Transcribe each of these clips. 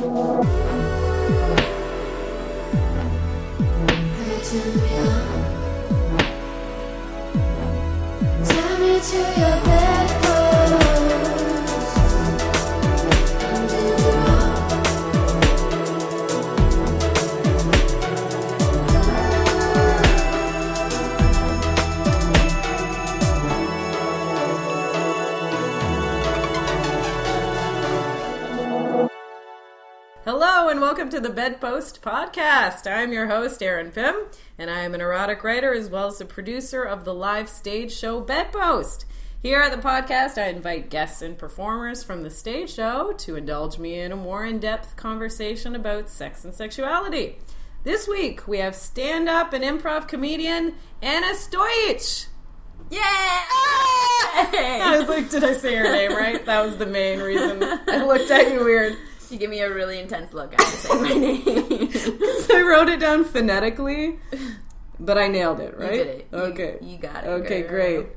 Hello and welcome to the Bedpost Podcast. I'm your host, Erin Pim, and I am an erotic writer as well as the producer of the live stage show Bedpost. Here at the podcast, I invite guests and performers from the stage show to indulge me in a more in depth conversation about sex and sexuality. This week, we have stand up and improv comedian Ana Stojic. Yeah! I was like, did I say your name right? That was the main reason. I looked at you weird. You give me a really intense look after saying my name. So I wrote it down phonetically, but I nailed it, right? You did it. You- Okay. You, got it. Okay, girl.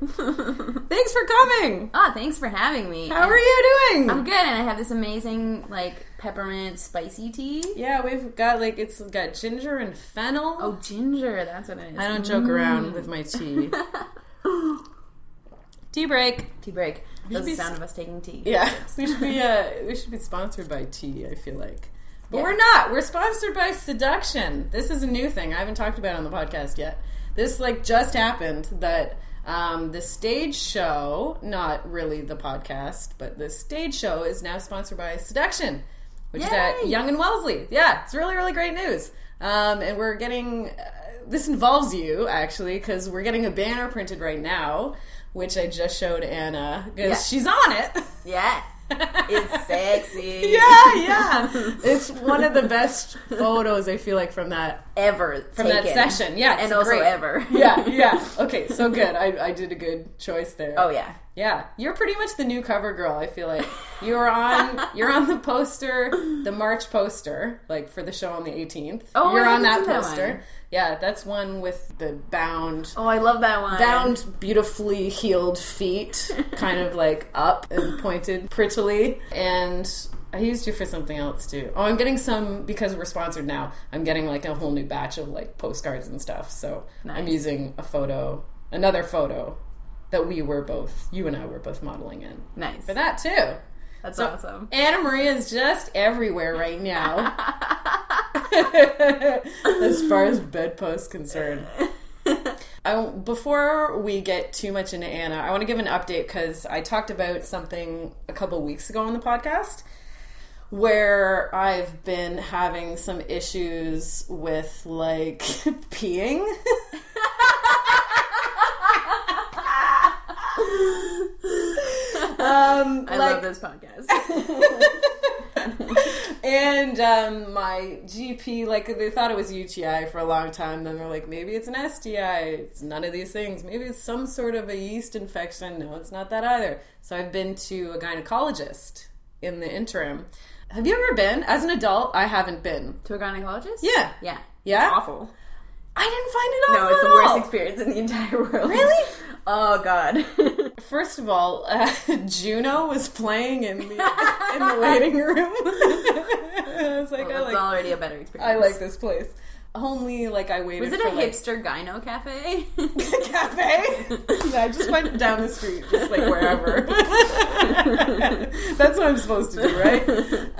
Thanks for coming. Ah, thanks for having me. How are you doing? I'm good, and I have this amazing like peppermint spicy tea. Yeah, we've got like it's got ginger and fennel. Oh, ginger. That's what it is. I don't joke around with my tea. tea break. Tea break. That's be the sound s- of us taking tea. Yeah, we should be uh, we should be sponsored by tea. I feel like, but Yeah. we're not. We're sponsored by Seduction. This is a new thing I haven't talked about on the podcast yet. This like just happened that um, the stage show, not really the podcast, but the stage show is now sponsored by Seduction, which is at Yonge and Wellesley. Yeah, it's really really great news. Um, and we're getting uh, this involves you actually because we're getting a banner printed right now. Which I just showed Ana because Yeah. she's on it. Yeah. It's sexy. Yeah, yeah. It's one of the best photos I feel like from that Ever from that session. Yeah, And also great. ever. Yeah, yeah. Okay, so good. I, I did a good choice there. Oh yeah. yeah. You're pretty much the new cover girl. I feel like you're on you're on the poster, the March poster, like for the show on the 18th. Oh, you're I on that that poster. one. Yeah, that's one with the bound Oh, I love that one. bound beautifully healed feet kind of like up and pointed prettily. And i used you for something else too. Oh i'm getting some because we're sponsored now i'm getting like a whole new batch of like postcards and stuff. So i'm using a photo another photo that we were both you and i were both modeling in. Nice. for that too That's so awesome. Ana-Marija is just everywhere right now, as far as bedpost concerned. I, before we get too much into Ana, I want to give an update because I talked about something a couple weeks ago on the podcast where I've been having some issues with like peeing. Um, I like, love this podcast. and um, my GP, like, they thought it was UTI for a long time. Then they're like, maybe it's an STI. It's none of these things. Maybe it's some sort of a yeast infection. No, it's not that either. So I've been to a gynecologist in the interim. Have you ever been? As an adult, I haven't been. to a gynecologist? Yeah. Yeah. Yeah? It's awful. I didn't find it awful No, it's the worst all. experience in the entire world. Really? Oh god. First of all, uh, Juno was playing in the in the waiting room. I was like, Well, like, already a better experience. I like this place. Only like I waited. Was it a like, hipster gyno cafe? cafe? no, I just went down the street, just like wherever. That's what I'm supposed to do, right?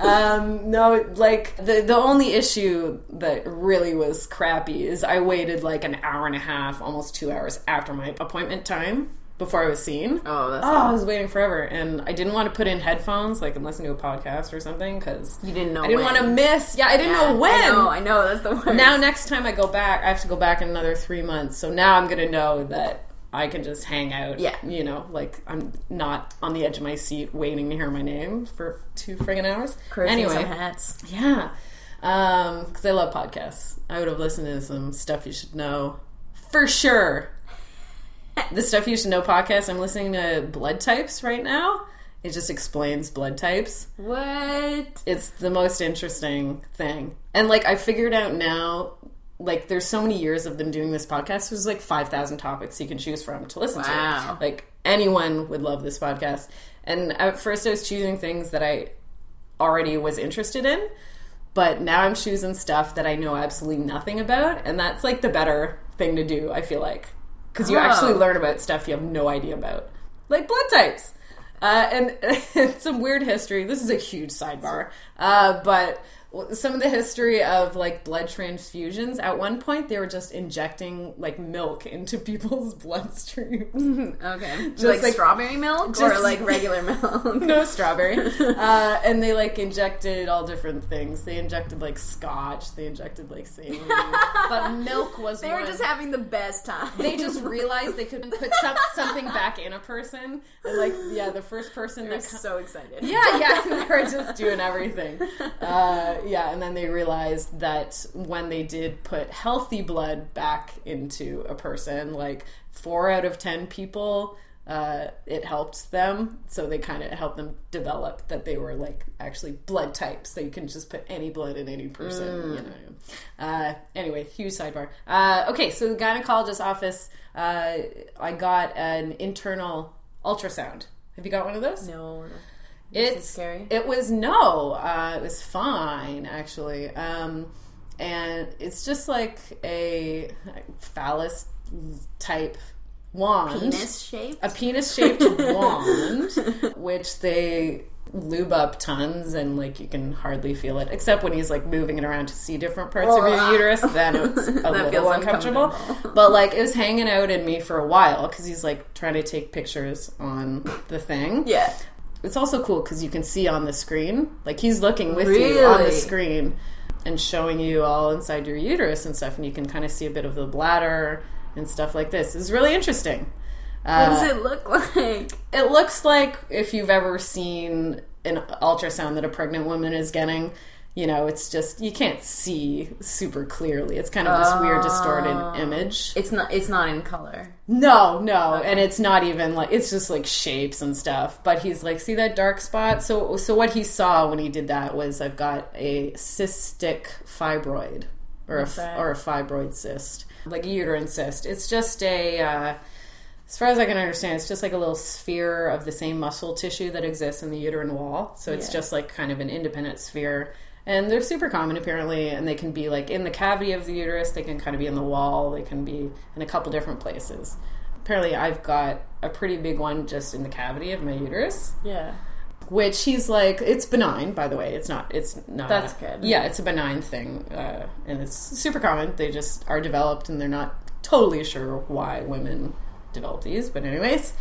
Um, no, like the the only issue that really was crappy is I waited like an hour and a half, almost two hours after my appointment time before I was seen. Oh, that's Oh, I was waiting forever, and I didn't want to put in headphones, like and listen to a podcast or something, because you didn't know. I didn't want to miss. Yeah, I didn't Yeah, know when. I know, I know. That's the worst. Now, next time I go back, I have to go back in another three months. So now I'm gonna know that I can just hang out. Yeah. you know, like I'm not on the edge of my seat waiting to hear my name for two friggin' hours. Crocheting anyway, hats. yeah, um, because I love podcasts. I would have listened to some stuff you should know for sure. the stuff you should know podcast. I'm listening to Blood Types right now. It just explains blood types What? it's the most interesting thing. And like I figured out now, like there's so many years of them doing this podcast. There's like five thousand topics you can choose from to listen Wow. to. Like anyone would love this podcast. And at first I was choosing things that I already was interested in. But now I'm choosing stuff that I know absolutely nothing about, and that's like the better thing to do. I feel like because you Oh. actually learn about stuff you have no idea about, like blood types. Uh, and some weird history. This is a huge sidebar, uh, but some of the history of like blood transfusions. At one point, they were just injecting like milk into people's bloodstreams. Okay. Just like, like- strawberry milk or like regular milk? no strawberry. Uh, and they like injected all different things. They injected like scotch. They injected like saline. but milk was They were one. just having the best time. they just realized they could put some, something back in a person. And like, yeah, the first person They're that. co- so excited. yeah, yeah, they were just doing everything. Uh, yeah, and then they realized that when they did put healthy blood back into a person, like four out of ten people, uh, it helped them. So they kind of helped them develop that they were like actually blood types. So you can just put any blood in any person. You know. Uh, anyway, huge sidebar. Uh, okay, so the gynecologist office, uh, I got an internal ultrasound. Have you got one of those? No. It's scary? It was no. Uh, it was fine actually, um, and it's just like a phallus type wand, Penis shaped? a penis shaped wand, which they lube up tons and like you can hardly feel it except when he's like moving it around to see different parts of your uterus then it's a little feels uncomfortable uncomfortable. but like it was hanging out in me for a while because he's like trying to take pictures on the thing Yeah. It's also cool because you can see on the screen, like he's looking with you on the screen and showing you all inside your uterus and stuff, and you can kind of see a bit of the bladder and stuff like this. It's really interesting. What Uh, does it look like? it looks like if you've ever seen an ultrasound that a pregnant woman is getting. You know, it's just you can't see super clearly. It's kind of this weird distorted image. It's not. It's not in color. No, no, and it's not even like it's just like shapes and stuff. But he's like, see that dark spot? So, so what he saw when he did that was I've got a cystic fibroid, or a that? or a fibroid cyst, like a uterine cyst. It's just a, uh, as far as I can understand, it's just like a little sphere of the same muscle tissue that exists in the uterine wall. So it's Yeah. just like kind of an independent sphere. And they're super common apparently, and they can be like in the cavity of the uterus, they can kind of be in the wall, they can be in a couple different places. Apparently, I've got a pretty big one just in the cavity of my uterus, Yeah. which he's like, it's benign, by the way. It's not, it's not. That's good. Yeah, it's a benign thing, uh, and it's super common. They just are developed, and they're not totally sure why women develop these. But, anyways,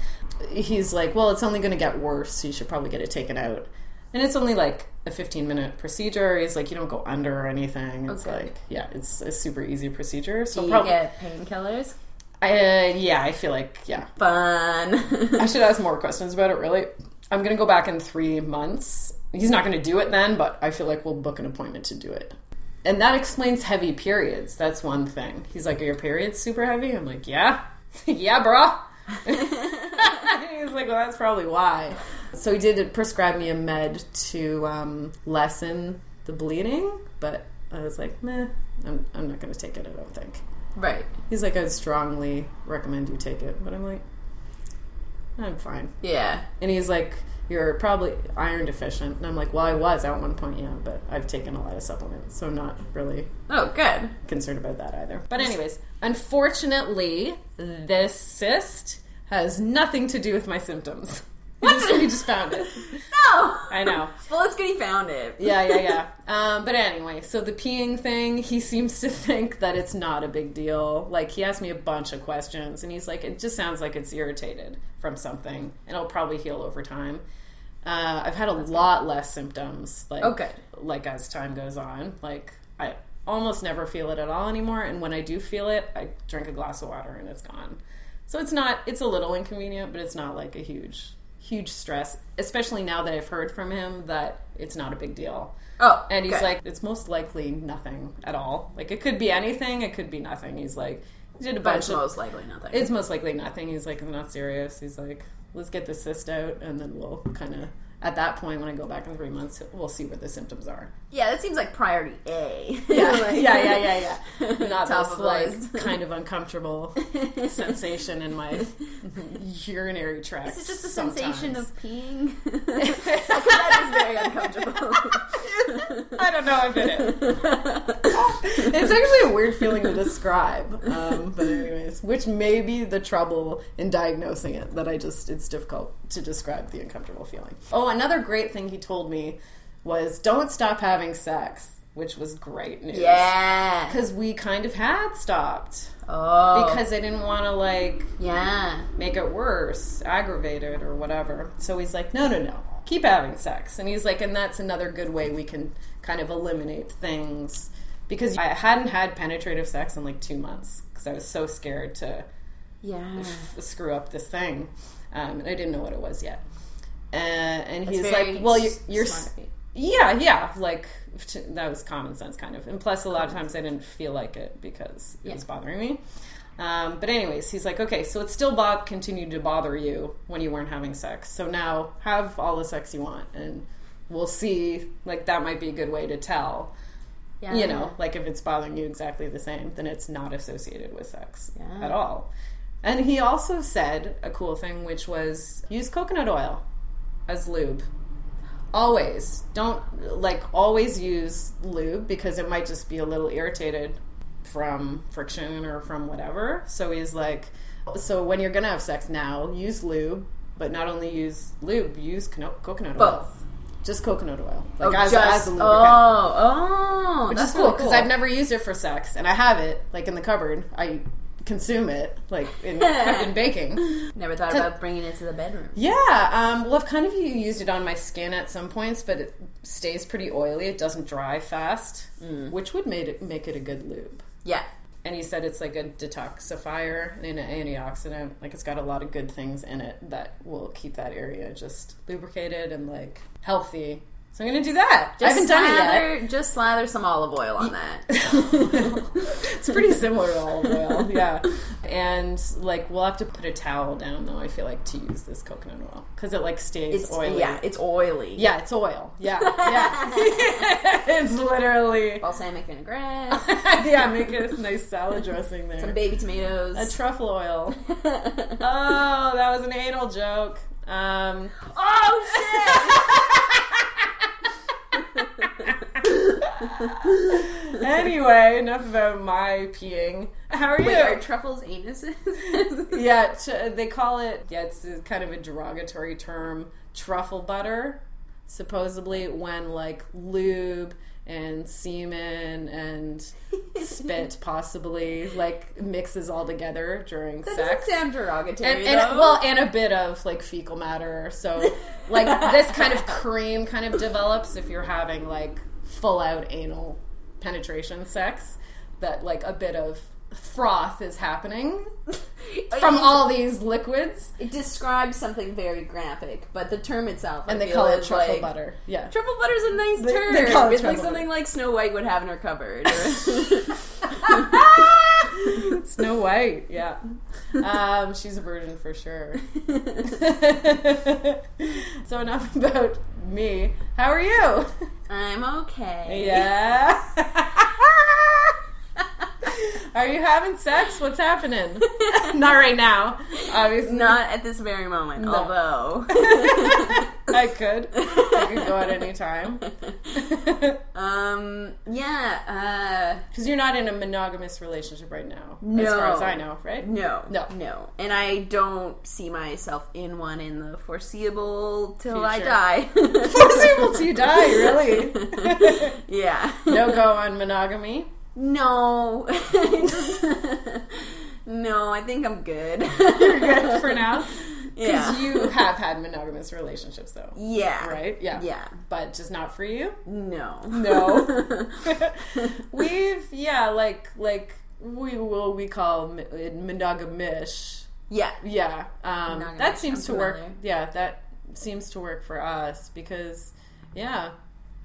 he's like, well, it's only going to get worse, so you should probably get it taken out. And it's only like a 15 minute procedure. He's like, you don't go under or anything. It's Okay. like, yeah, it's a super easy procedure. So Do you probably, get painkillers? I, uh, yeah, I feel like, yeah. Fun. I should ask more questions about it, really. I'm going to go back in three months. He's not going to do it then, but I feel like we'll book an appointment to do it. And that explains heavy periods. That's one thing. He's like, Are your periods super heavy? I'm like, Yeah. yeah, bruh. He's like, Well, that's probably why. So he did prescribe me a med to um, lessen the bleeding, but I was like, Meh, I'm, I'm not going to take it, I don't think. right. He's like, I'd strongly recommend you take it. But I'm like, I'm fine. Yeah. And he's like, You're probably iron deficient. And I'm like, Well, I was at one point, yeah, but I've taken a lot of supplements, so I'm not really Oh, good. concerned about that either. But, anyways, unfortunately, this cyst has nothing to do with my symptoms. We just, just found it. No. I know. Well, it's good he found it. Yeah, yeah, yeah. Um, but anyway, so the peeing thing, he seems to think that it's not a big deal. Like, he asked me a bunch of questions, and he's like, it just sounds like it's irritated from something, and it'll probably heal over time. Uh, I've had a lot less symptoms, like, Oh, good. like as time goes on. Like, I almost never feel it at all anymore, and when I do feel it, I drink a glass of water and it's gone. So it's not, it's a little inconvenient, but it's not like a huge, huge stress, especially now that I've heard from him that it's not a big deal. Oh, And he's like, it's most likely nothing at all. Like, it could be anything, it could be nothing. He's like, he did a bunch it's of. most likely nothing. It's most likely nothing. He's like, I'm not serious. He's like, let's get the cyst out, and then we'll kind of, at that point, when I go back in three months, we'll see what the symptoms are. yeah, that seems like priority A. Yeah, Like- yeah, yeah, yeah, yeah. Not this like kind of uncomfortable sensation in my urinary tract. Is it just the sometimes. sensation of peeing? That is very uncomfortable. I don't know if it is. it's actually a weird feeling to describe. Um, but anyways, which may be the trouble in diagnosing it that I just it's difficult to describe the uncomfortable feeling. Oh, another great thing he told me was don't stop having sex, which was great news. yeah. Because we kind of had stopped. Oh. Because I didn't want to like yeah. make it worse, aggravate it, or whatever. So he's like, no, no, no, keep having sex. And he's like, and that's another good way we can kind of eliminate things. Because I hadn't had penetrative sex in like two months because I was so scared to Yeah. f- screw up this thing. Um, and I didn't know what it was yet. Uh, and That's he's like, well, you're, you're yeah, yeah, like t- that was common sense, kind of. And plus, a lot of times I didn't feel like it because it Yeah. was bothering me. Um, but anyways, he's like, okay, so it still bo- continued to bother you when you weren't having sex. So now have all the sex you want, and we'll see. Like that might be a good way to tell. Yeah. You know, like if it's bothering you exactly the same, then it's not associated with sex Yeah. at all. And he also said a cool thing, which was use coconut oil as lube. Always. Don't, like, always use lube because it might just be a little irritated from friction or from whatever. So he's like, so when you're going to have sex now, use lube, but not only use lube, use coconut oil. Both. Just coconut oil. Like, Oh, as, just, as a lubricant. oh, oh, Which is cool because I've never used it for sex, and I have it like in the cupboard. I consume it like in, in baking. never thought about bringing it to the bedroom. Yeah, um, well, I've kind of used it on my skin at some points, but it stays pretty oily. It doesn't dry fast, which would make it make it a good lube. Yeah, And he said it's like a detoxifier and an antioxidant. Like it's got a lot of good things in it that will keep that area just lubricated and like healthy. So I'm gonna do that. I haven't done it yet. Just slather some olive oil on that. it's pretty similar to olive oil, yeah. And like we'll have to put a towel down though. I feel like to use this coconut oil because it like stays It's oily. yeah, it's oily. Yeah, it's oil. Yeah, yeah. it's literally. Balsamic vinaigrette, yeah, make a nice salad dressing there. some baby tomatoes. a truffle oil. Oh, that was an anal joke. Um, oh anyway, enough about my peeing. How are shit! you? Wait, are truffles anuses? yeah, ch- they call it. Yeah, it's kind of a derogatory term. Truffle butter, supposedly when like lube and semen and spit possibly like mixes all together during That sex. doesn't sound derogatory. and, and well, and a bit of like fecal matter. So, like this kind of cream kind of develops if you're having like full out anal penetration sex. That like a bit of froth is happening from all these liquids, It describes something very graphic, but the term itself, and I they call it truffle like, butter. Yeah. Truffle butter is a nice They- term. they it it's like truffle something like Snow White would have in her cupboard. Snow White, yeah. Um, she's a virgin for sure. so enough about me. How are you? I'm okay. Yeah. Are you having sex? What's happening? Not right now, obviously. Not at this very moment, No. although. I could. I could go at any time. um, yeah, Because you're not in a monogamous relationship right now, as No. far as I know, right? uh, no. No. No. And I don't see myself in one in the foreseeable till I die. Foreseeable till you die, really. yeah. no go on monogamy. No. no, I think I'm good. You're good for now. Yeah. Because you have had monogamous relationships, though. Yeah. Right? Yeah. Yeah. But just not for you? No. No. We've, yeah, like, like, we will, we call it monogamish. yeah. Yeah. Um, that seems I'm to work. Yeah, that seems to work for us because, yeah,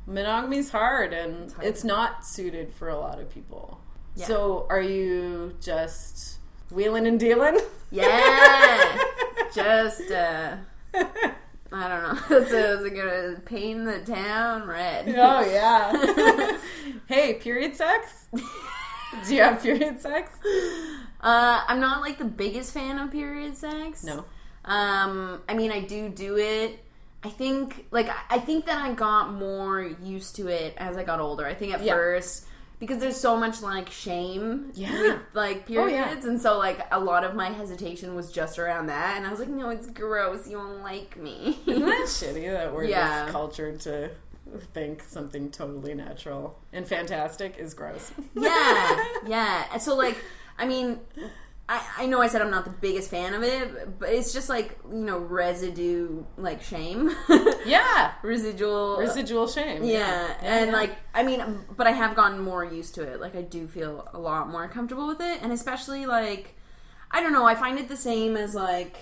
monogamy's hard and hard. it's not suited for a lot of people. Yeah. So are you just wheeling and dealing? Yeah. Just, uh, I don't know. That's a, that's a good paint the town red. Oh yeah. hey, period sex? Do you have period sex? Uh, I'm not like the biggest fan of period sex. No. Um, I mean, I do do it. I think like I- think that I got more used to it as I got older. I think at Yeah. first because there's so much like shame Yeah. with like Oh, yeah. periods and so like a lot of my hesitation was just around that and I was like no it's gross you won't like me Isn't that shitty that we're Yeah. just cultured to think something totally natural and fantastic is gross? yeah yeah and so like I mean I, I know I said I'm not the biggest fan of it but it's just like you know residue like shame yeah. residual Residual shame. Yeah, and yeah. like I mean, but I have gotten more used to it. Like I do feel a lot more comfortable with it, and especially like I don't know. I find it the same as like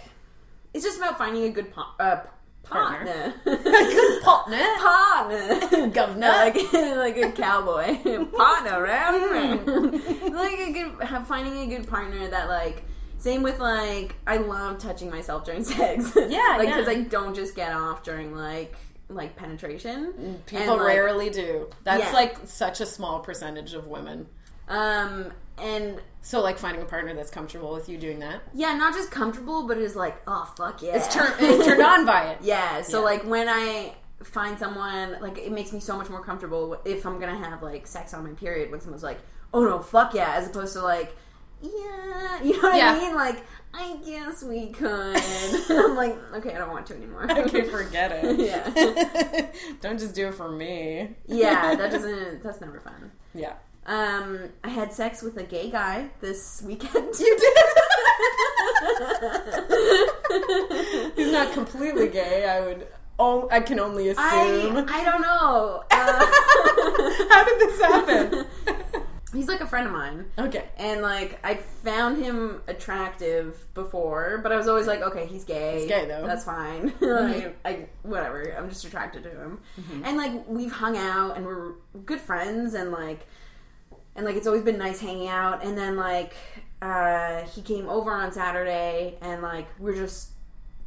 it's just about finding a good po- uh, Partner. partner. good partner. partner, Governor. like like a cowboy partner, right? like a good finding a good partner that like. Same with like I love touching myself during sex. Yeah, like yeah. because I don't just get off during like like penetration. People And, like, rarely do. That's Yeah. like such a small percentage of women. Um, and So like finding a partner that's comfortable with you doing that. yeah, not just comfortable, but is like, oh fuck yeah, It's turned it's turned on by it. yeah. So Yeah. like when I find someone, like it makes me so much more comfortable if I'm gonna have like sex on my period when someone's like, oh no, fuck yeah, as opposed to like, yeah, you know what Yeah. I mean? Like, I guess we could. I'm like, okay, I don't want to anymore. Okay, forget it. Yeah. Don't just do it for me. yeah, that doesn't. That's never fun. Yeah. Um, I had sex with a gay guy this weekend. You did. He's not completely gay. I would. Oh, I can only assume. I I don't know. Uh, How did this happen? he's like a friend of mine. okay. And like I found him attractive before, but I was always like, okay, he's gay. He's gay, though. That's fine. like, I whatever. I'm just attracted to him. And like we've hung out and we're good friends and like and like it's always been nice hanging out. And then like uh, he came over on Saturday and like we're just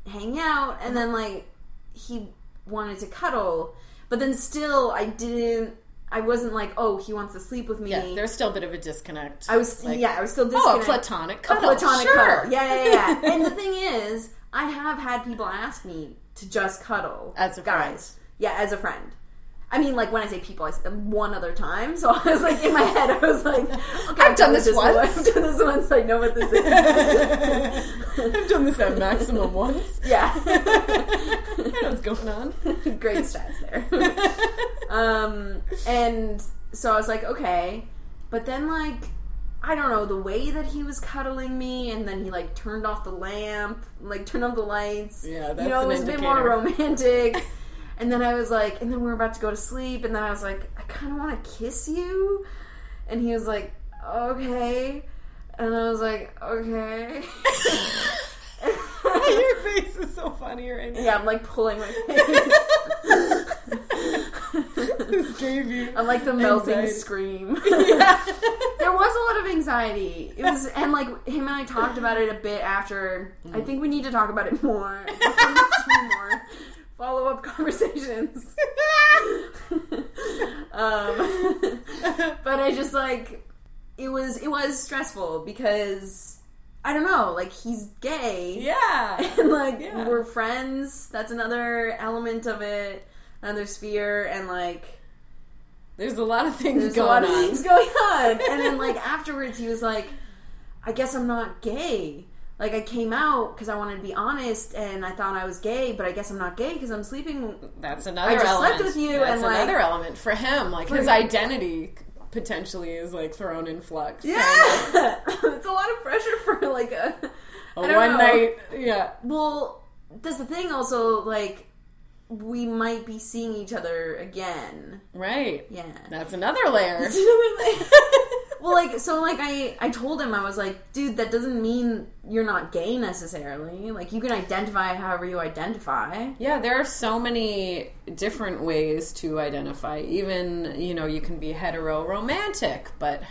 hanging out. And then like he wanted to cuddle, but then still I didn't. I wasn't like, oh, he wants to sleep with me. Yeah, there's still a bit of a disconnect. I was Like, yeah, I was still Oh, a disconnected. platonic A cuddle. platonic sure. cuddle. Yeah, yeah, yeah. and the thing is, I have had people ask me to just cuddle As a friend. guys. Yeah, as a friend. I mean, like when I say people, I said one other time. So I was like in my head, I was like, okay, I've done this once. I've done this once. I know what this is. I've done this at maximum once. yeah, I know what's going on. great stats there. um, and so I was like, okay, but then like. I don't know the way that he was cuddling me, and then he like turned off the lamp, like turned on the lights. Yeah, that's you know, it was a bit more romantic. And then I was like, and then we were about to go to sleep, and then I was like, I kind of want to kiss you, and he was like, okay, and I was like, okay. Your face is so funny right now. yeah, I'm like pulling my face. This gave you. I'm like the melting Anxiety. scream. Yeah. there was a lot of anxiety. It was, and like him and I talked about it a bit after. I mm. think we need to talk about it more. more follow up conversations. um, but I just like it was it was stressful because I don't know, like he's gay. yeah. And like Yeah. we're friends. That's another element of it, another sphere, and like There's a lot of things there's going a lot of on. things going on. And then like afterwards, he was like, "I guess I'm not gay." Like I came out because I wanted to be honest, and I thought I was gay, but I guess I'm not gay because I'm sleeping. That's another I just element. slept with you That's and, like- another element for him. Like For- his identity potentially is like thrown in flux. Yeah, it's a lot of pressure for like a, A one know. night. Yeah. Well, that's the thing. Also, like we might be seeing each other again. Right. Yeah. That's another layer. well, like so, like I I told him I was like, dude, that doesn't mean you're not gay necessarily. Like you can identify however you identify. Yeah, there are so many different ways to identify. Even, you know, you can be hetero romantic, but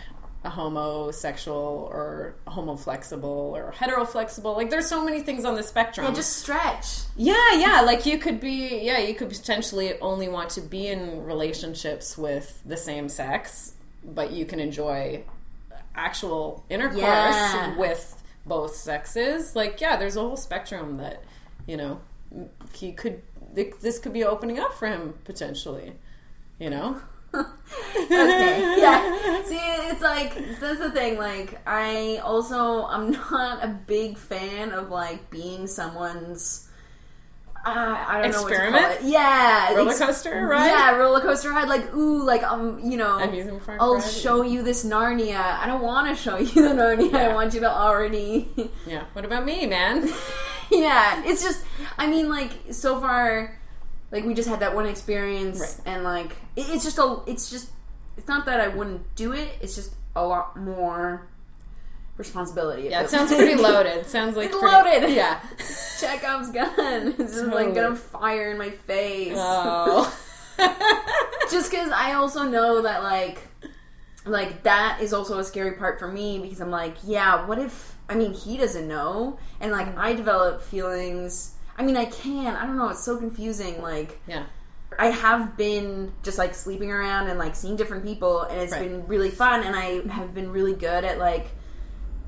a homosexual or homoflexible or heteroflexible. Like there's so many things on the spectrum. Yeah, just stretch. Yeah, yeah. Like you could be, yeah, you could potentially only want to be in relationships with the same sex, but you can enjoy actual intercourse Yeah. with both sexes. Like, yeah, there's a whole spectrum that, you know, he could this could be opening up for him potentially. You know. okay. Yeah. See, it's like that's the thing. Like, I also I'm not a big fan of like being someone's. Uh, I don't Experiment? know what to call it. Yeah, Roller coaster ride? Yeah, roller coaster ride. Like, ooh, like um, you know, Amusement park I'll ride? show you this Narnia. I don't want to show you the Narnia. I want you to already. Yeah. What about me, man? yeah, it's just. I mean, like so far, like we just had that one experience, Right. and like it, it's just a. It's just. It's not that I wouldn't do it. It's just a lot more responsibility. Yeah, it sounds pretty loaded. Sounds like It's pretty- loaded. Yeah. Chekhov's gun. It's just like gonna fire in my face. Oh. just because I also know that like like that is also a scary part for me because I'm like, yeah, what if I mean he doesn't know and like mm-hmm. I develop feelings. I mean, I can. I don't know. It's so confusing. Like yeah. I have been just like sleeping around and like seeing different people, and it's Right. been really fun. And I have been really good at like,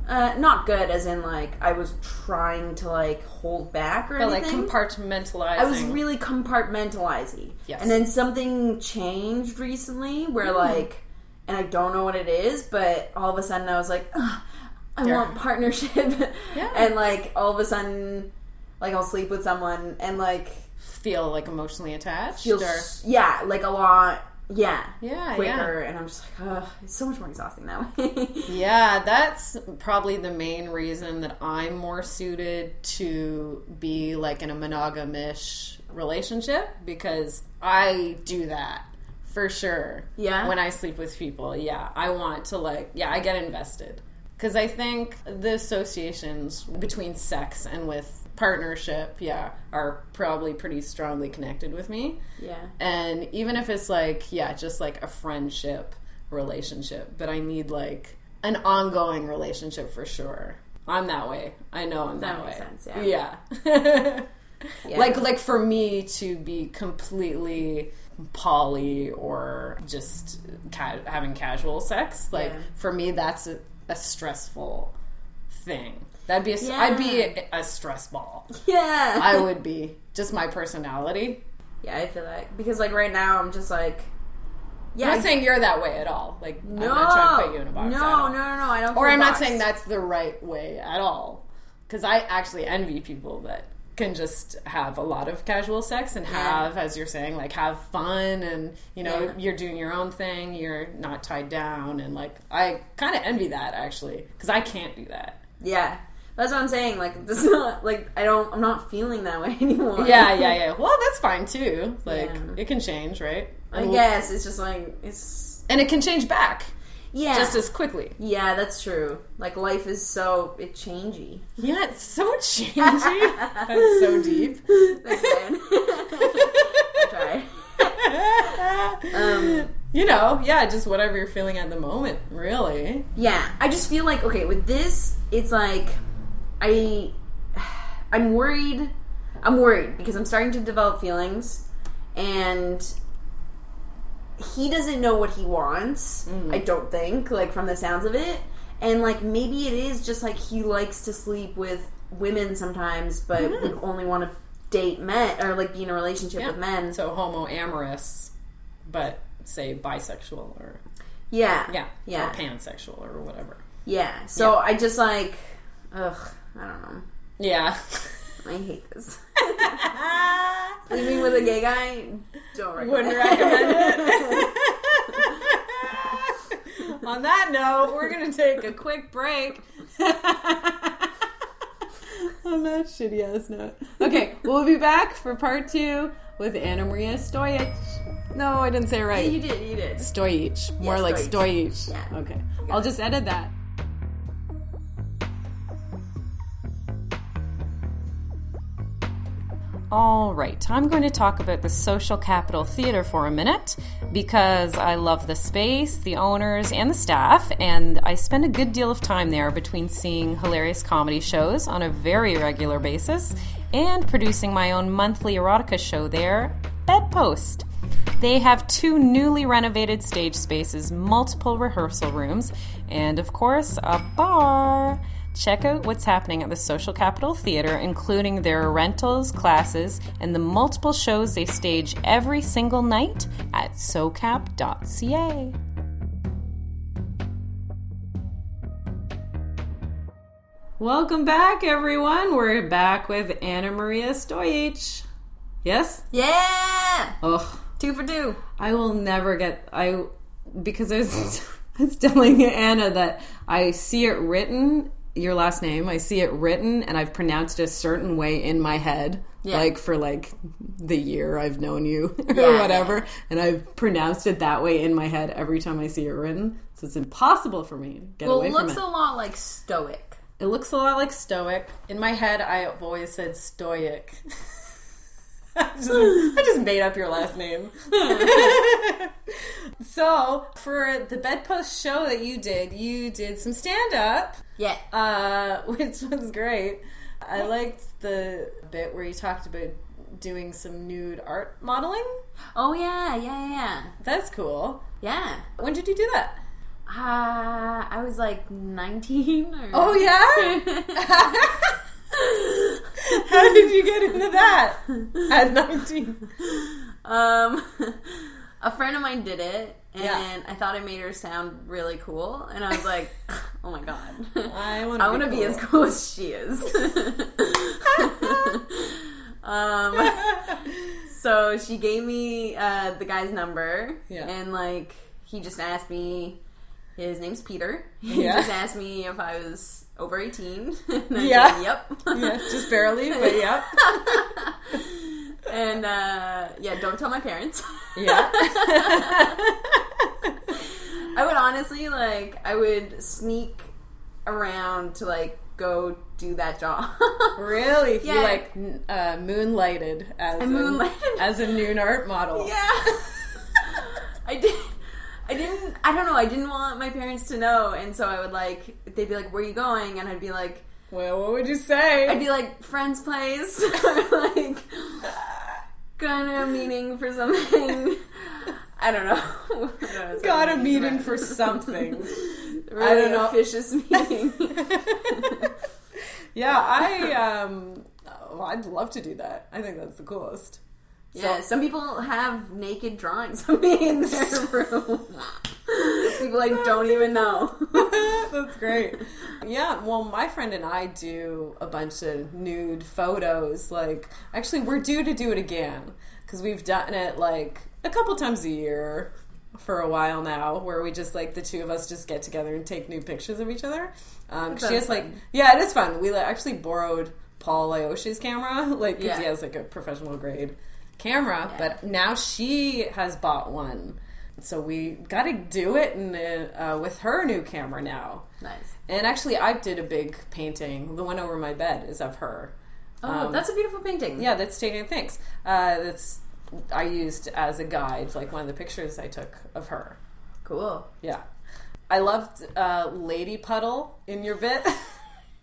uh, not good as in like I was trying to like hold back or But like anything. compartmentalizing. I was really compartmentalizing. Yes. And then something changed recently where like, and I don't know what it is, but all of a sudden I was like, "Ugh, I Yeah. want partnership. Yeah. And like all of a sudden, like I'll sleep with someone and like feel like emotionally attached. feel or yeah, like a lot yeah. Yeah, Quicker and I'm just like, ugh, it's so much more exhausting that way. Yeah, that's probably the main reason that I'm more suited to be like in a monogamish relationship because I do that for sure. Yeah? When I sleep with people, yeah, I want to like, yeah, I get invested. Because I think the associations between sex and with partnership, yeah, are probably pretty strongly connected with me. yeah. And even if it's like, yeah, just like a friendship relationship, but I need like an ongoing relationship for sure. I'm that way. I know I'm that, That makes way. sense, yeah. Yeah. Like like for me to be completely poly or just ca- having casual sex, like Yeah. for me that's a, a stressful thing. That'd be a, Yeah. I'd be a, a stress ball. Yeah. I would be just my personality. yeah, I feel like because like right now I'm just like yeah, I'm not saying you're that way at all. Like no, I'm not trying to put you in a box. No, no, no, no. I don't. Or I'm not saying that's the right way at all. Because I actually envy people that can just have a lot of casual sex and Yeah. have, as you're saying, like have fun and you know Yeah. you're doing your own thing. You're not tied down and like I kind of envy that actually because I can't do that. Yeah, that's what I'm saying. Like this is not like I don't. I'm not feeling that way anymore. Yeah, yeah, yeah. Well, that's fine too. Like Yeah. it can change, right? I And- guess it's just like it's and it can change back yeah. just as quickly. yeah, that's true. Like life is so it changey. Yeah, it's so changey. That's so deep. Thanks, man. I tried. Um, you know, yeah, just whatever you're feeling at the moment, really. Yeah, I just feel like okay with this, it's like I I'm worried. I'm worried because I'm starting to develop feelings, and he doesn't know what he wants. Mm. I don't think, like from the sounds of it, and like maybe it is just like he likes to sleep with women sometimes, but mm-hmm. would only want to date men or like be in a relationship with men. So homo amorous, but say bisexual or yeah, yeah, Yeah. or pansexual or whatever. yeah. So I just like, ugh, I don't know. Yeah. I hate this. Sleeping with a gay guy, don't recommend. Wouldn't recommend it. On that note, we're gonna take a quick break. On that shitty ass note. Okay, we'll be back for part two with Ana-Marija Stojic. No, I didn't say it right. you did, you did. Stojic. More like Stojic. Stojic. Yeah. Okay. I'll just edit that. All right, I'm going to talk about the Social Capital Theater for a minute because I love the space, the owners, and the staff, and I spend a good deal of time there between seeing hilarious comedy shows on a very regular basis and producing my own monthly erotica show there, Bedpost. They have two newly renovated stage spaces, multiple rehearsal rooms, and of course, a bar. Check out what's happening at the Social Capital Theatre, including their rentals, classes, and the multiple shows they stage every single night at socap.ca. Welcome back, everyone. We're back with Ana-Marija Stojic. Yes? Yeah! Ugh. Two for two. I will never get I because I was, I was telling Ana that I see it written your last name. I see it written and I've pronounced it a certain way in my head. Yeah. Like for like the year I've known you or Yeah, whatever. yeah. And I've pronounced it that way in my head every time I see it written. So it's impossible for me to get Well, away it from looks a lot like stoic. It looks a lot like stoic. In my head, I've always said stoic. I, just, I just made up your last name. so, for the bedpost show that you did, you did some stand up, Yeah. uh, which was great. I liked the bit where you talked about doing some nude art modeling. Oh, yeah, yeah, yeah. That's cool. Yeah. When did you do that? Uh, I was like 19 or... Oh, yeah? How did you get into that at 19? Um, a friend of mine did it, and Yeah. I thought it made her sound really cool, and I was like, "Oh my god, I wanna I be want to be as cool as she is." um, so she gave me uh, the guy's number, Yeah. and like he just asked me. His name's Peter. He Yeah. just asked me if I was over eighteen. and I Yeah. said, yep. Yeah, just barely, but yeah. and uh, yeah, don't tell my parents. Yeah. I would honestly like I would sneak around to like go do that job. really? You Yeah. like uh, moonlighted as I a, moonlighted. as a noon art model. yeah. I did I didn't I don't know, I didn't want my parents to know and so I would like they'd be like, Where are you going? And I'd be like Well, what would you say? I'd be like, friend's place like gonna meeting for something. I don't know. I don't. Got a meeting for something. really I don't know. officious meeting. yeah, I um, oh, I'd love to do that. I think that's the coolest. Yeah, some people have naked drawings of me in their room. people like don't even know. That's great. Yeah, well, my friend and I do a bunch of nude photos. Like, actually, we're due to do it again because we've done it like a couple times a year for a while now, where we just like the two of us just get together and take new pictures of each other. Um, she has like, yeah, it is fun. We like, actually borrowed Paul Lyoshi's camera, like, Yeah. he has like a professional grade camera, Yeah. but now she has bought one. So we got to do it in, uh, with her new camera now. Nice. And actually, I did a big painting. The one over my bed is of her. Oh, Um, that's a beautiful painting. Yeah, that's taken. Thanks. Uh, that's I used as a guide, like one of the pictures I took of her. Cool. Yeah, I loved uh, Lady Puddle in your bit.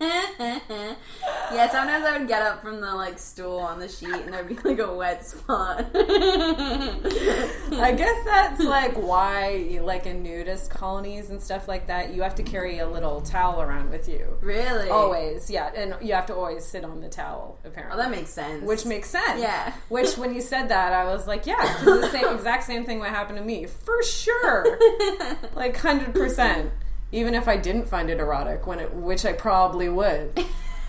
yeah, sometimes I would get up from the like stool on the sheet and there'd be like a wet spot. I guess that's like why, like in nudist colonies and stuff like that, you have to carry a little towel around with you. really? Always, yeah, and you have to always sit on the towel. Apparently, Oh, that makes sense. Which makes sense. Yeah. Which, when you said that, I was like, yeah, the same, exact same thing would happen to me. For sure. like, 100%. Even if I didn't find it erotic, when it, which I probably would.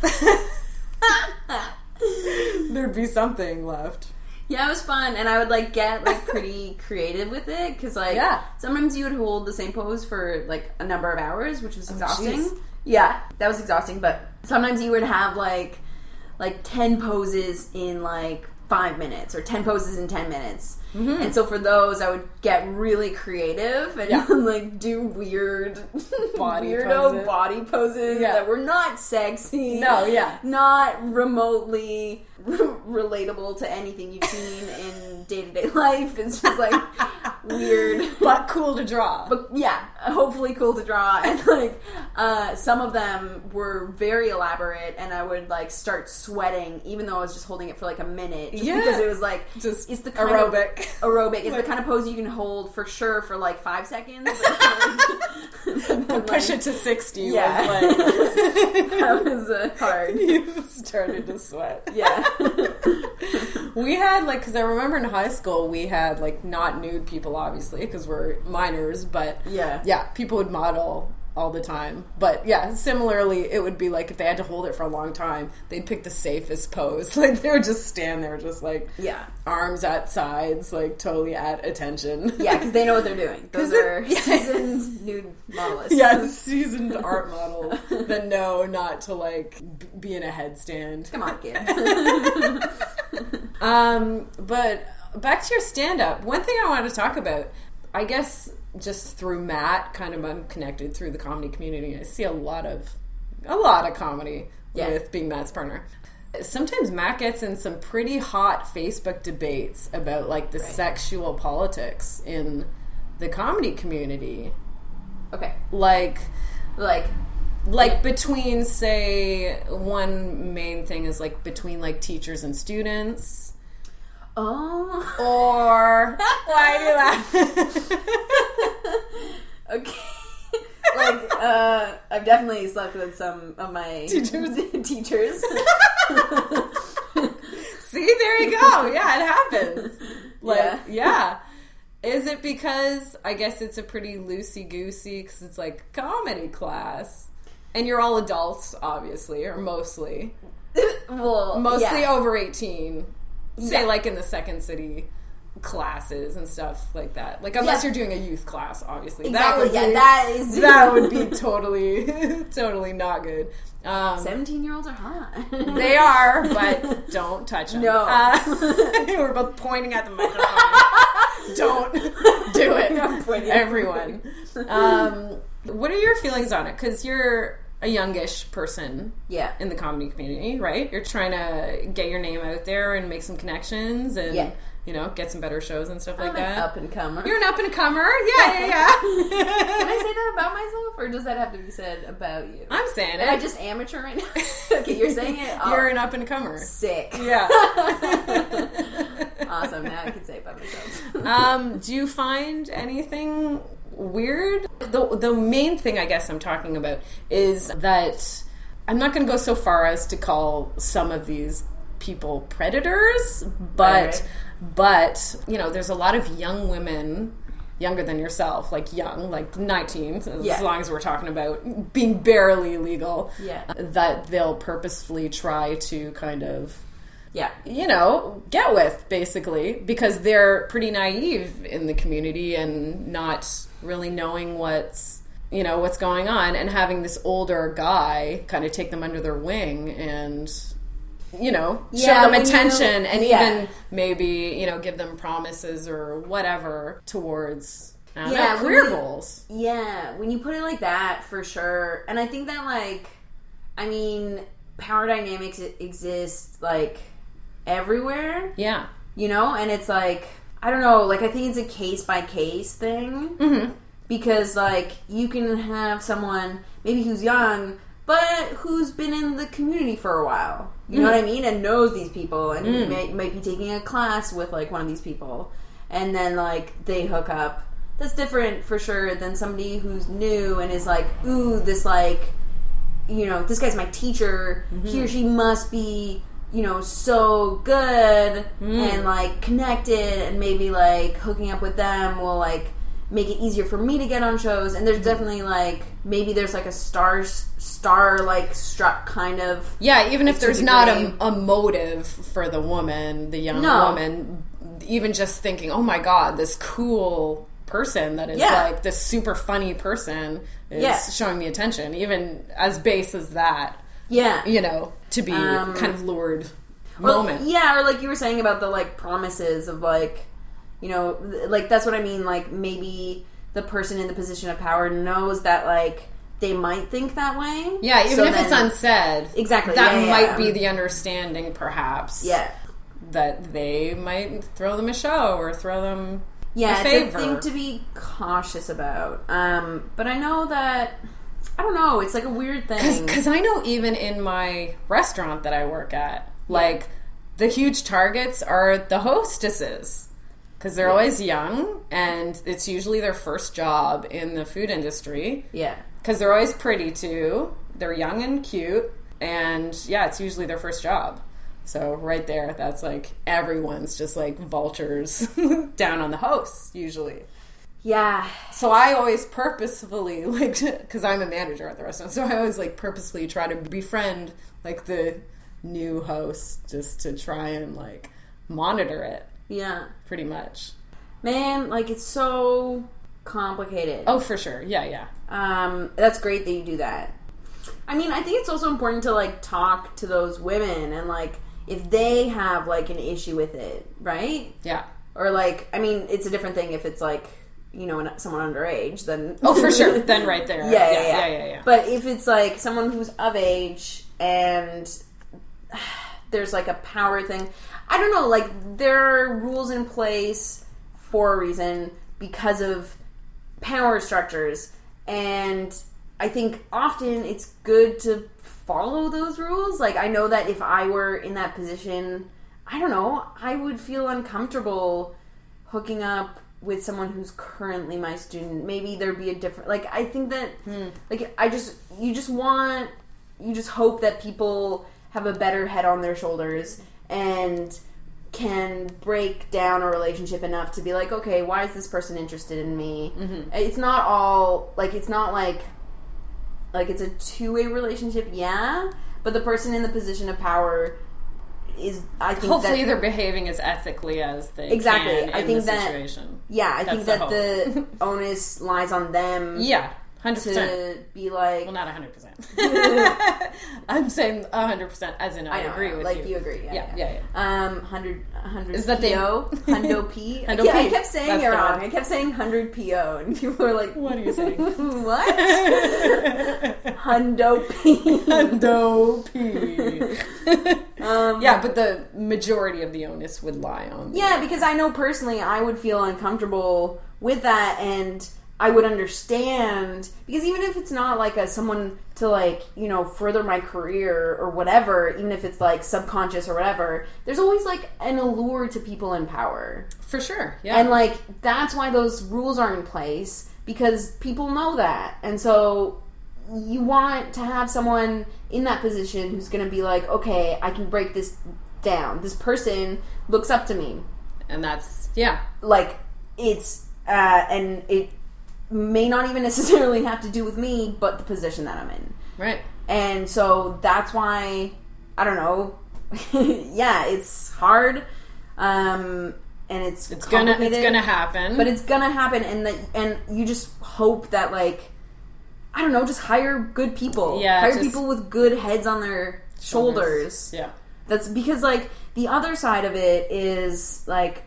There'd be something left. Yeah, it was fun, and I would like get like pretty creative with it because like Yeah. sometimes you would hold the same pose for like a number of hours, which was oh, exhausting. jeez. yeah, that was exhausting. But sometimes you would have like like ten poses in like five minutes or ten poses in ten minutes. Mm-hmm. And so for those, I would get really creative and Yeah. like do weird Body weirdo poses. body poses Yeah. that were not sexy. No, yeah. not remotely relatable to anything you've seen in day to day life. It's just like weird, but cool to draw. But yeah, hopefully cool to draw. And like uh, some of them were very elaborate, and I would like start sweating even though I was just holding it for like a minute, just Yeah. because it was like Just it's the kind aerobic. Of, aerobic. It's Like- the kind of pose you can hold for sure for like five seconds. Then, Push like, it to 60 Yeah. was like that was uh, hard. you started to sweat. Yeah. We had like because I remember in high school we had like not nude people obviously because we're minors, but Yeah. yeah, people would model all the time. But yeah, similarly, it would be like if they had to hold it for a long time, they'd pick the safest pose. Like they would just stand there, just like Yeah. arms at sides, like totally at attention. Yeah, because they know what they're doing. Those it- are yeah. seasoned nude modelists. Yes, seasoned art models that know not to like be in a headstand. Come on, kid. Um, but back to your stand up. One thing I wanted to talk about, I guess just through Matt, kind of I'm connected through the comedy community. I see a lot of a lot of comedy Yeah. with being Matt's partner. Sometimes Matt gets in some pretty hot Facebook debates about like the Right. sexual politics in the comedy community. okay. Like Like, like between say one main thing is like between like teachers and students oh. or why do you laugh okay. like, uh, I've definitely slept with some of my Teachers. teachers. see there you go yeah it happens like Yeah. yeah, is it because i guess it's a pretty loosey goosey because it's like comedy class and you're all adults obviously or mostly well, mostly yeah. over 18 say Yeah. like in the second city classes and stuff like that like unless Yeah. you're doing a youth class obviously Exactly. that would yeah, be that is that would be totally totally not good um, Seventeen-year-olds are hot. they are but don't touch them No. uh, we're both pointing at the microphone don't do it everyone um, what are your feelings on it because you're a youngish person yeah. in the comedy community, right? You're trying to get your name out there and make some connections and Yeah. you know get some better shows and stuff like I'm an that. up and comer. You're an up and comer, yeah, yeah, yeah. Can I say that about myself, or does that have to be said about you? I'm saying Am I just amateur right now? okay, you're saying it. Oh, You're an up and comer. sick. Yeah. awesome. Now I can say it by myself. um, do you find anything weird? The the main thing I guess I'm talking about is that I'm not going to go so far as to call some of these people predators, but Right. but you know, there's a lot of young women younger than yourself, like young, like 19, as long as we're talking about being barely legal, Yeah. that they'll purposefully try to kind of Yeah. you know, get with basically because they're pretty naive in the community and not really knowing what's you know what's going on and having this older guy kind of take them under their wing and you know Yeah, show them when you- attention and yeah. even maybe you know give them promises or whatever towards Yeah, career you- goals Yeah, when you put it like that, for sure. And I think that, like, I mean, power dynamics exist, like, everywhere, yeah you know? And it's like, I don't know, like, I think it's a case by case thing. Mm-hmm. Because, like, you can have someone, maybe who's young, but who's been in the community for a while. You know mm-hmm. what I mean? And knows these people and mm. may, might be taking a class with, like, one of these people. And then, like, they hook up. That's different for sure than somebody who's new and is like, ooh, this, like, you know, this guy's my teacher. He mm-hmm. or she must be, you know, so good mm. and like connected, and maybe like hooking up with them will like make it easier for me to get on shows. And there's mm-hmm. definitely like maybe there's like a star star like struck kind of Yeah, even if there's not a, a motive for the woman, the young No. woman, even just thinking, oh my god, this cool person that is Yeah. like this super funny person is Yeah. showing me attention, even as base as that, yeah. you know, to be Um, kind of lured Or- moment. yeah, or like you were saying about the like promises of like, you know, like that's what I mean. Like maybe the person in the position of power knows that like they might think that way. Yeah, even So if it's unsaid. Exactly, That yeah, might yeah. be the understanding, perhaps. Yeah. That they might throw them a show or throw them Yeah, a it's favor. a thing to be cautious about. Um, but I know that I don't know. It's like a weird thing. Because I know even in my restaurant that I work at, like the huge targets are the hostesses. Because they're always young and it's usually their first job in the food industry. Yeah, Because they're always pretty too. They're young and cute. And yeah, it's usually their first job. So right there, that's like everyone's just like vultures down on the hosts, usually. Yeah, So I always purposefully like because I'm a manager at the restaurant, so I always like purposefully try to befriend like the new host just to try and like monitor it yeah. pretty much. Man, like it's so complicated. Oh, for sure. Yeah, yeah. Um, that's great that you do that. I mean, I think it's also important to like talk to those women and like if they have like an issue with it, right? Yeah. Or like, I mean, it's a different thing if it's like you know someone underage. Then Oh, for sure. then right there. yeah, yeah, yeah, yeah, yeah, yeah, yeah. But if it's like someone who's of age and there's like a power thing, I don't know. Like there are rules in place for a reason because of power structures, and I think often it's good to follow those rules. Like I know that if I were in that position, I don't know, I would feel uncomfortable hooking up with someone who's currently my student. Maybe there'd be a different like I think that hmm. like I just you just want you just hope that people have a better head on their shoulders and can break down a relationship enough to be like, okay, why is this person interested in me? Mm-hmm. It's not all like it's not like like it's a two way relationship, yeah, but the person in the position of power is I think Hopefully that, they're behaving as ethically as they Exactly. I in think the that- situation. yeah, I think that the the onus lies on them Yeah, hundred percent. to be like Well, not hundred percent. I'm saying hundred percent, as in I, I know, agree with like you. you agree, yeah, Yeah, yeah. yeah, yeah. Um, hundred, hundred. Is that the- PO? Hundo P. Hundo yeah, I P. kept saying That's it wrong. I kept saying hundred PO, and people were like, What are you saying? what? Hundo P. No P. Um, yeah, but the majority of the onus would lie on. Yeah, because I know personally I would feel uncomfortable with that and I would understand because even if it's not like a someone to like, you know, further my career or whatever, even if it's like subconscious or whatever, there's always like an allure to people in power. for sure. Yeah, And like that's why those rules are in place because people know that. And so you want to have someone in that position who's going to be like, "Okay, I can break this down. This person looks up to me." and that's yeah, like it's uh and it may not even necessarily have to do with me but the position that i'm in. Right. and so that's why i don't know yeah it's hard um and it's It's gonna it's gonna happen. but it's gonna happen and that and you just hope that like i don't know just hire good people. Yeah, hire people with good heads on their shoulders. Yeah, that's because like the other side of it is like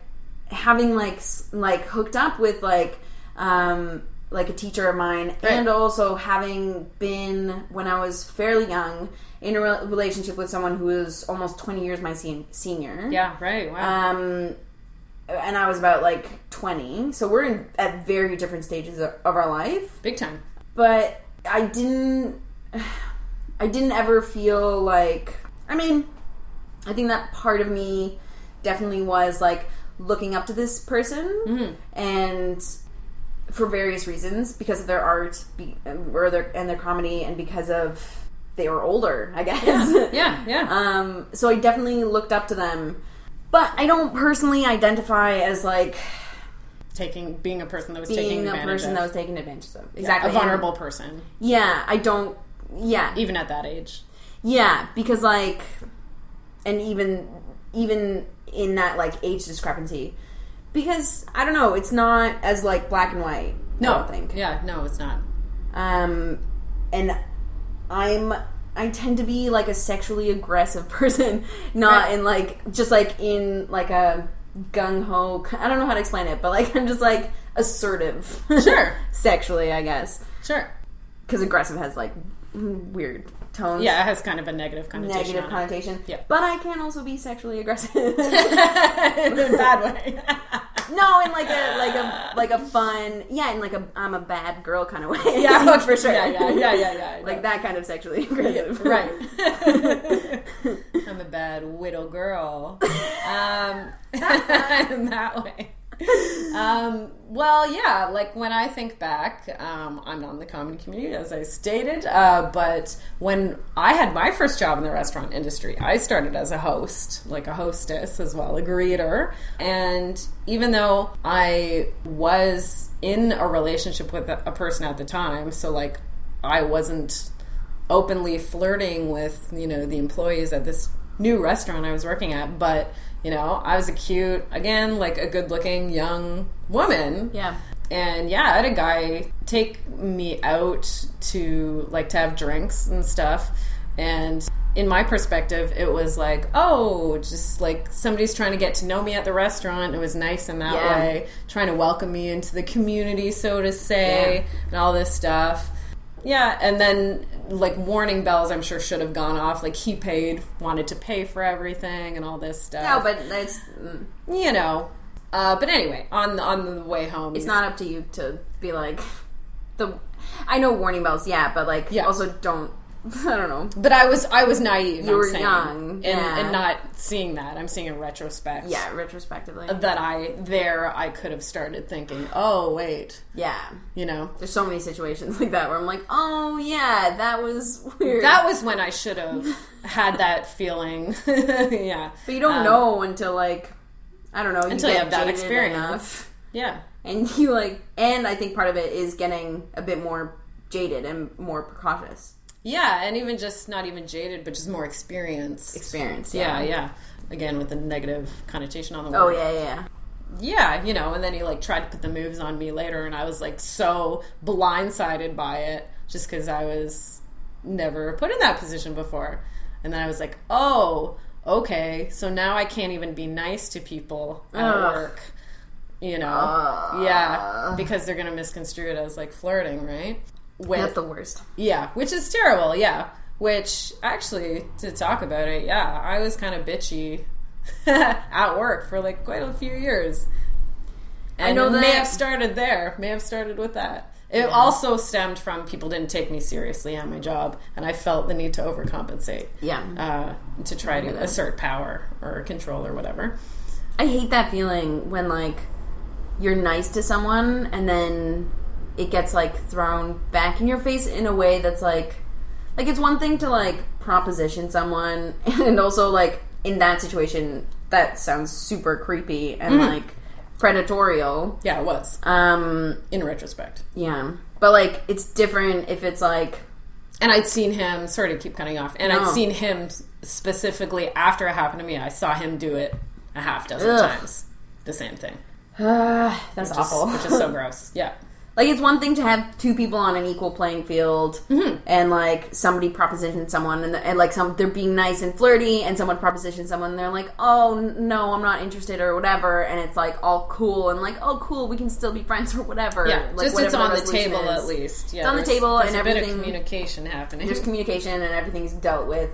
having like s- like hooked up with like um like a teacher of mine and also having been when I was fairly young in a re- relationship with someone who was almost 20 years my sen- senior. yeah, right. Wow. Um and I was about like 20. So we're in at very different stages of, of our life Big time. but I didn't I didn't ever feel like I mean I think that part of me definitely was like looking up to this person and for various reasons because of their art be, or their and their comedy and because of they were older I guess Yeah, yeah. um so I definitely looked up to them but I don't personally identify as like taking being a person that was taking being a advantage person of. that was taken advantage of Yeah, exactly a vulnerable person, yeah I don't yeah even at that age. Yeah, because like, and even even in that like age discrepancy, because I don't know, it's not as like black and white. No, I don't think. Yeah, no, it's not. Um, and I'm I tend to be like a sexually aggressive person, not Right. in like just like in like a gung ho. I don't know how to explain it, but like I'm just like assertive. Sure. sexually, I guess. Sure. because aggressive has like weird tones. Yeah, it has kind of a negative connotation. Negative connotation. Yeah. But I can also be sexually aggressive. in a bad way. no, in like a like a like a fun yeah, in like a I'm a bad girl kind of way. yeah, for sure. Yeah, yeah, yeah, yeah, yeah. like that kind of sexually aggressive. right. I'm a bad widow girl. Um, in that way. Um, well, yeah, like when I think back, um, I'm not in the comedy community, as I stated, uh, but when I had my first job in the restaurant industry, I started as a host, like a hostess as well, a greeter. And even though I was in a relationship with a, a person at the time, so like I wasn't openly flirting with you know the employees at this new restaurant I was working at, but you know I was a cute again like a good looking young woman. Yeah. And yeah, I had a guy take me out to like to have drinks and stuff. And in my perspective, it was like, oh, just like somebody's trying to get to know me at the restaurant. It was nice in that Yeah. way, trying to welcome me into the community, so to say, Yeah. and all this stuff. Yeah, and then like warning bells, I'm sure should have gone off. Like he paid, wanted to pay for everything, and all this stuff. No, but that's mm, you know. Uh, but anyway, on on the way home, it's not up to you to be like the I know warning bells, yeah, but like Yeah. also don't I don't know. But I was I was naive. You I'm were saying, young, and, yeah. and not seeing that. I'm seeing in retrospect. Yeah, retrospectively. that I there I could have started thinking, oh wait, Yeah. you know, There's so many situations like that where I'm like, oh yeah, that was weird. that was when I should have had that feeling. yeah, but you don't Um, know until like I don't know until you get have that experience. enough. Yeah, and you like, and I think part of it is getting a bit more jaded and more precautious yeah, and even just not even jaded, but just more experienced. experience. Yeah, yeah. Again, with the negative connotation on the Oh word. yeah, yeah, yeah. yeah, you know, and then he like tried to put the moves on me later, and I was like so blindsided by it just because I was never put in that position before. And then I was like, oh, okay, so now I can't even be nice to people at Ugh. work, you know? yeah, because they're going to misconstrue it as like flirting, right? With, That's the worst. yeah, which is terrible. Yeah, which actually, to talk about it, yeah, I was kind of bitchy at work for like quite a few years. And I know it may have started there. May have started with that. It also stemmed from people didn't take me seriously at my job, and I felt the need to overcompensate Yeah. uh, to try to assert power or control or whatever. I hate that feeling when like you're nice to someone and then it gets like thrown back in your face in a way that's like like it's one thing to like proposition someone and also like in that situation that sounds super creepy and like predatorial. Yeah, it was Um in retrospect. yeah. But like it's different if it's like And I'd seen him, sorry to keep cutting off, and No. I'd seen him specifically after it happened to me. I saw him do it a half dozen Ugh. times. The same thing. uh, that's Which is- awful. which is so gross. Yeah. Like it's one thing to have two people on an equal playing field, Mm-hmm. and like somebody propositions someone, and, and like some they're being nice and flirty, and someone propositions someone, and they're like, "Oh no, I'm not interested" or whatever, and it's like all cool and like, "Oh cool, we can still be friends" or whatever. Yeah. like, Just it's on the table is. at least. Yeah, It's on the table and a bit of everything- communication happening. There's communication and everything's dealt with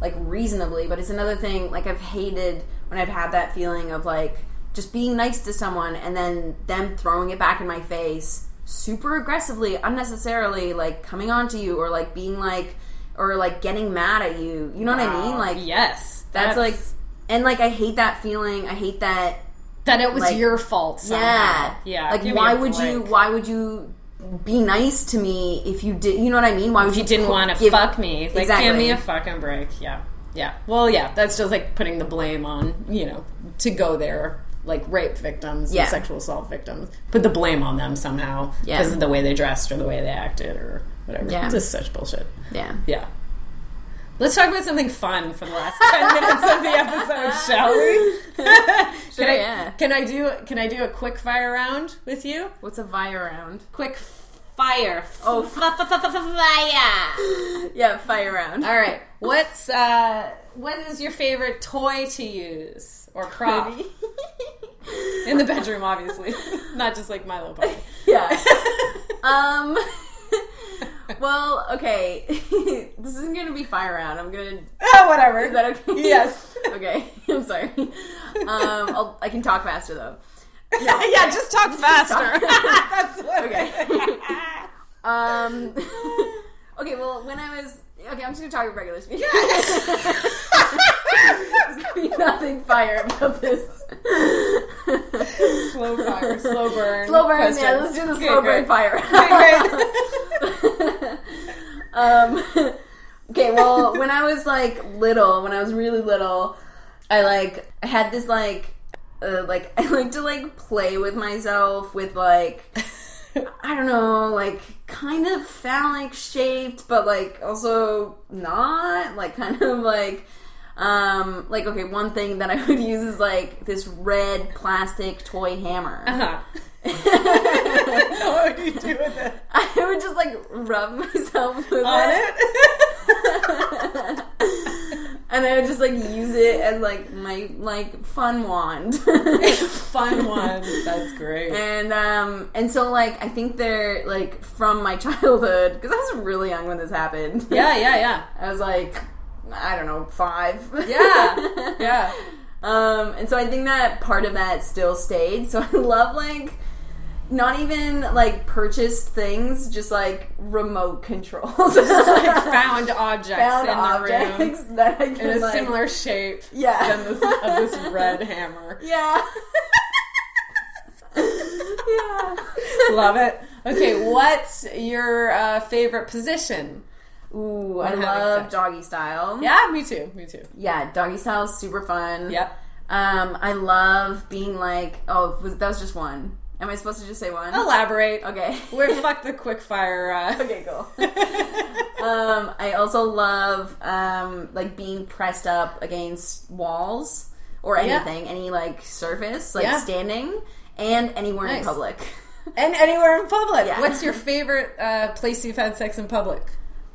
like reasonably, but it's another thing. Like I've hated when I've had that feeling of like just being nice to someone and then them throwing it back in my face super aggressively, unnecessarily, like coming on to you or like being like or like getting mad at you. You know what I mean? Like yes. that's, like and like I hate that feeling. I hate that that it was like- your fault somehow. yeah. Yeah. Like why would you why would you be nice to me if you did you know what I mean? Why would If you didn't want to fuck me, like Exactly. give me a fucking break. Yeah, yeah. Well, yeah, that's just like putting the blame on you know to go there, like rape victims Yeah. and sexual assault victims. Put the blame on them somehow Yeah. because of the way they dressed or the way they acted or whatever. Yeah. Just such bullshit. Yeah. Yeah. Let's talk about something fun for the last ten minutes of the episode, shall we? Sure, can I, yeah. Can I do Can I do a quick fire round with you? What's a fire round? Quick fire. Oh, fire. Yeah, fire round. All right. What's uh what is your favorite toy to use or prop in the bedroom obviously. Not just like my little puppy. yeah. Um well, okay. this isn't gonna be fire round. I'm gonna. Oh, whatever. Is that okay? Yes. okay. I'm sorry. Um, I'll, I can talk faster though. yeah, just talk faster. That's what Okay. Um. okay. Well, when I was okay, I'm just gonna talk at regular speed. There's gonna be nothing fire about this. slow fire, slow burn. Slow burn. questions. Yeah, let's do the Okay, slow burn fire. Okay, um. Okay. Well, when I was like little, when I was really little, I like I had this like. Uh, like I like to like play with myself with like I don't know, like kind of phallic shaped, but like also not. Like kind of like um like okay, one thing that I would use is like this red plastic toy hammer. Uh-huh. what do you do with it? I would just like rub myself with On it. it? And I would just like use it as like my like fun wand. Fun one. That's great. And um and so like I think they're like from my childhood because I was really young when this happened. Yeah, yeah, yeah. I was like I don't know, 5. Yeah. Yeah. Um and so I think that part of that still stayed. So I love like not even like purchased things, just like remote controls. just Like found objects Found in the room objects that I can in a like, similar shape Yeah. than this, of this red hammer. Yeah. yeah. Love it. Okay, what's your uh, favorite position? Ooh, I love sex. doggy style. Yeah, me too. Me too. Yeah, doggy style is super fun. Yep. Um, I love being like, oh, was, that was just one. Am I supposed to just say one? Elaborate. Okay. We're fuck the quick fire. Uh, okay, cool. um, I also love um, like being pressed up against walls or Yeah. anything, any like surface, like Yeah. standing, and anywhere in public. and anywhere in public. Yeah. What's your favorite uh, place you've had sex in public?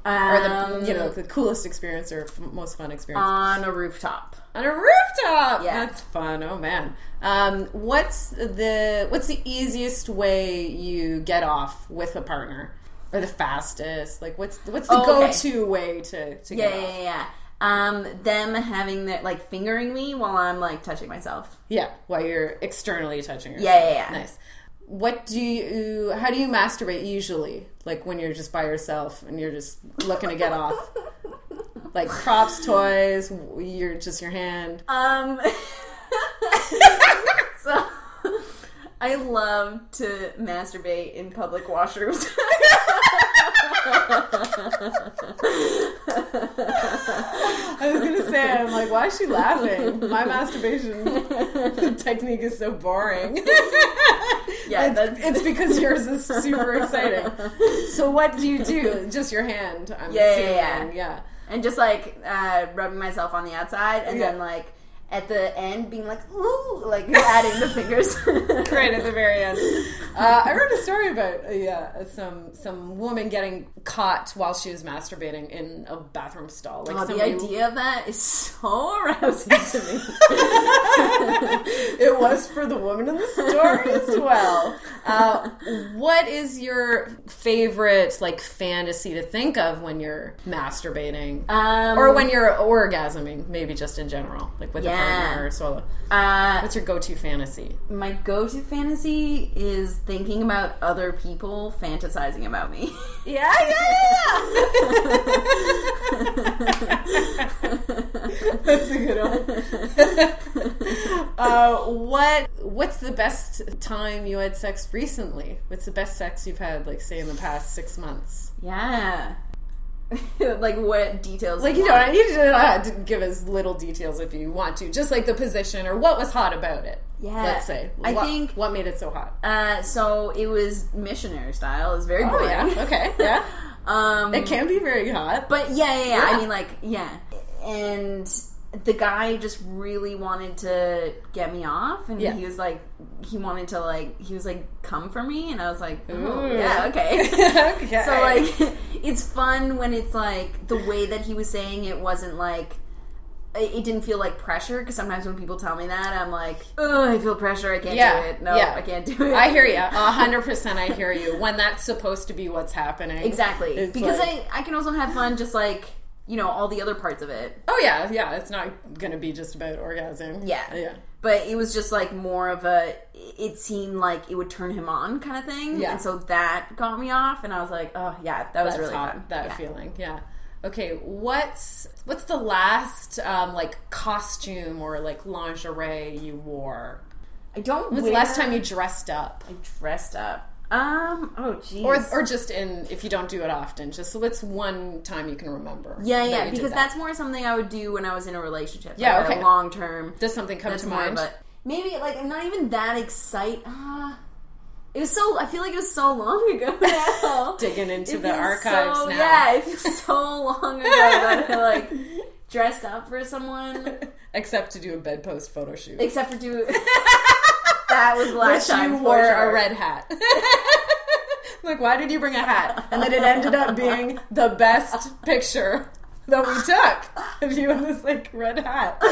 Or Um, the you know the coolest experience or f- most fun experience on a rooftop. On a rooftop. Yeah. that's fun. Oh man, um, what's the what's the easiest way you get off with a partner, or the fastest? Like what's what's the Oh, okay. go to way to to Yeah, get yeah, off? yeah, yeah. Um, them having that like fingering me while I'm like touching myself. Yeah, while you're externally touching yourself. Yeah, yeah, yeah. Nice. What do you? How do you masturbate usually? Like when you're just by yourself and you're just looking to get off. Like props, toys. You're just your hand. Um, so I love to masturbate in public washrooms. I was gonna say, I'm like, why is she laughing? My masturbation technique is so boring. yeah, it's, that's it's because yours is super exciting. So what do you do? Just your hand? I'm Yeah, yeah, yeah. yeah. And just like uh, rubbing myself on the outside, and then like at the end being like ooh, like adding the fingers. right at the very end. Uh, I read a story about uh, yeah some some woman getting caught while she was masturbating in a bathroom stall. Like Oh, the idea of that is so arousing to me. it was for the woman in the story as well. Uh, what is your favorite like fantasy to think of when you're masturbating? Um, or when you're orgasming, maybe just in general, like with a Yeah. Partner or solo. uh, What's your go-to fantasy? my go-to fantasy is thinking about other people fantasizing about me. Yeah, yeah, yeah. That's a good one. uh, what What's the best time you had sex recently? What's the best sex you've had, like say in the past six months? yeah. like what details? Like you don't, you don't have to give us little details if you want to, just like the position or what was hot about it. Yeah. let's say. I What- think- what made it so hot. Uh, so it was missionary style. It was very Oh yeah, okay, yeah. Um, It can be very hot. but yeah, yeah, yeah, Yeah. I mean, like, yeah. And the guy just really wanted to get me off, and Yeah. he was like, he wanted to like, he was like, come for me, and I was like, oh, Ooh. Mm. yeah, okay. okay. So like, it's fun when it's like the way that he was saying it wasn't like it didn't feel like pressure because sometimes when people tell me that, I'm like, oh, I feel pressure. I can't Yeah, do it. No, yeah. I can't do it. I hear you. A hundred percent I hear you. When that's supposed to be what's happening. exactly because like- I I can also have fun just like you know all the other parts of it. Oh yeah, yeah. It's not gonna be just about orgasm. Yeah. Yeah. But it was just like more of a. It seemed like it would turn him on kind of thing, Yeah. and so that got me off, and I was like, oh yeah, that was That's really hot, fun. That Yeah. feeling. Yeah. Okay, what's what's the last um, like costume or like lingerie you wore? I don't. When's the last time you dressed up? I dressed up? Um. Oh, jeez. Or, or just in if you don't do it often, just what's one time you can remember? yeah, yeah, did because that? that's more something I would do when I was in a relationship. Yeah, like okay. long term. Does something come to mind? a maybe like I'm not even that excited. Uh, it was so. I feel like it was so long ago now. Digging into It the archives so, now. Yeah, it feels so long ago that I like dressed up for someone, Except to do a bedpost photo shoot. except for do. That was last Which time you wore sure. a red hat. like, why did you bring a hat? And then it ended up being the best picture that we took of you in this like red hat.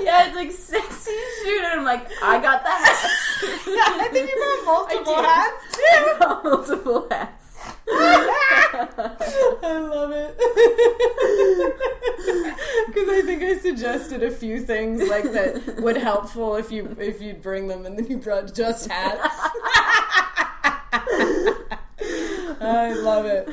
Yeah, it's like sexy shoot, and I'm like, I got the hats. Yeah, I think you brought multiple hats too. multiple hats. I love it because I think I suggested a few things like that would helpful if you if you'd bring them, and then you brought just hats. I love it.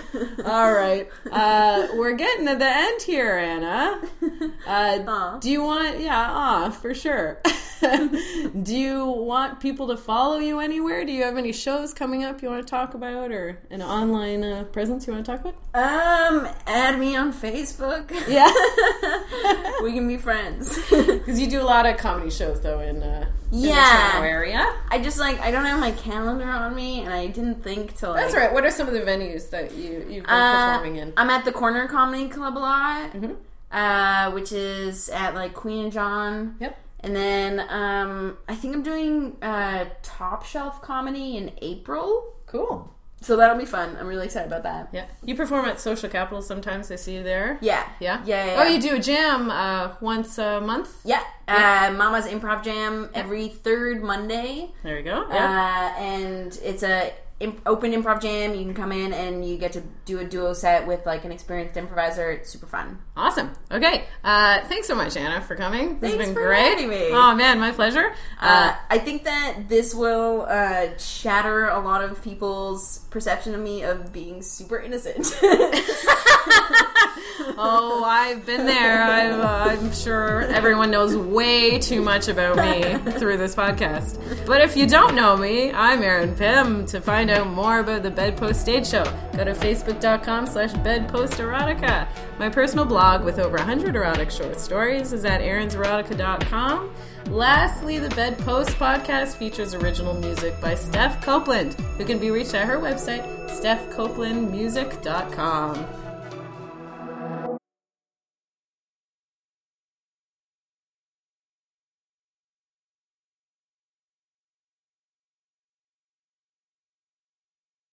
All right, uh, we're getting to the end here, Ana. Uh, do you want? Yeah, ah, for sure. do you want people to follow you anywhere? Do you have any shows coming up you want to talk about, or an online uh, presence you want to talk about? Um, add me on Facebook. Yeah. we can be friends. Because you do a lot of comedy shows, though, in, uh, in Yeah. Toronto area. I just like I don't have my calendar on me, and I didn't think to like. That's right. What are some of the venues that you, you've been Uh, performing in? I'm at the Corner Comedy Club a lot, Mhm. uh, which is at like Queen and John. Yep. And then um, I think I'm doing uh, Top Shelf Comedy in April, Cool. So that'll be fun. I'm really excited about that. Yeah. You perform at Social Capital sometimes. I see you there. Yeah, Yeah? yeah, yeah. Oh, you do a jam uh, once a month? yeah. Uh, Mama's Improv Jam every third Monday. There you go. Yeah. Uh, and it's a imp- open improv jam. You can come in and you get to do a duo set with like an experienced improviser. It's super fun. Awesome. Okay. Uh, thanks so much, Ana, for coming. This Thanks has been for great. Oh, man, my pleasure. Uh, Uh, I think that this will uh, shatter a lot of people's perception of me of being super innocent. oh, I've been there. I've, uh, I'm sure everyone knows way too much about me through this podcast. But if you don't know me, I'm Erin Pim. To find out more about the Bedpost Stage Show, go to facebook.com slash bedposterotica. My personal blog with over 100 erotic short stories is at erinserotica.com. Lastly, the Bedpost podcast features original music by Steph Copeland, who can be reached at her website, stephcopelandmusic.com.